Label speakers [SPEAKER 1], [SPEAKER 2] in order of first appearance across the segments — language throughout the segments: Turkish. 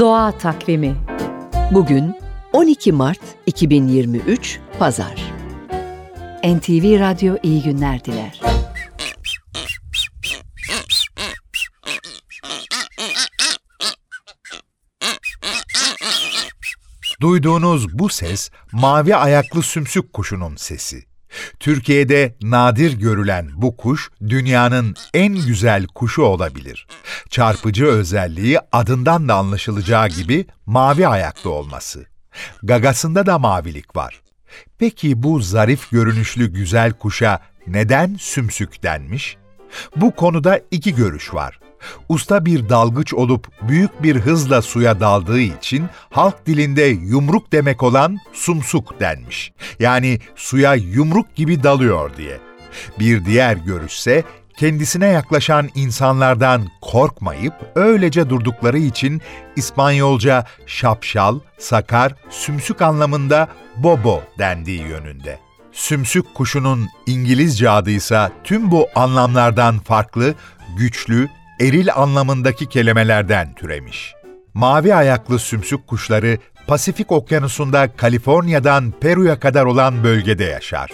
[SPEAKER 1] Doğa Takvimi
[SPEAKER 2] Bugün 12 Mart 2023 Pazar.
[SPEAKER 1] NTV Radyo iyi günler diler.
[SPEAKER 3] Duyduğunuz bu ses mavi ayaklı sümsük kuşunun sesi. Türkiye'de nadir görülen bu kuş dünyanın en güzel kuşu olabilir. Çarpıcı özelliği adından da anlaşılacağı gibi mavi ayaklı olması. Gagasında da mavilik var. Peki bu zarif görünüşlü güzel kuşa neden sümsük denmiş? Bu konuda iki görüş var. Usta bir dalgıç olup büyük bir hızla suya daldığı için halk dilinde yumruk demek olan sumsuk denmiş. Yani suya yumruk gibi dalıyor diye. Bir diğer görüşse kendisine yaklaşan insanlardan korkmayıp öylece durdukları için İspanyolca şapşal, sakar, sümsük anlamında bobo dendiği yönünde. Sümsük kuşunun İngilizce adıysa tüm bu anlamlardan farklı, güçlü, eril anlamındaki kelimelerden türemiş. Mavi ayaklı sümsük kuşları Pasifik Okyanusu'nda Kaliforniya'dan Peru'ya kadar olan bölgede yaşar.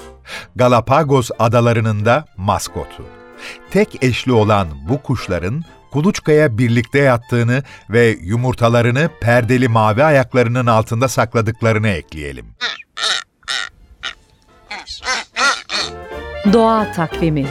[SPEAKER 3] Galapagos adalarının da maskotu. Tek eşli olan bu kuşların kuluçkaya birlikte yattığını ve yumurtalarını perdeli mavi ayaklarının altında sakladıklarını ekleyelim.
[SPEAKER 1] Doğa Takvimi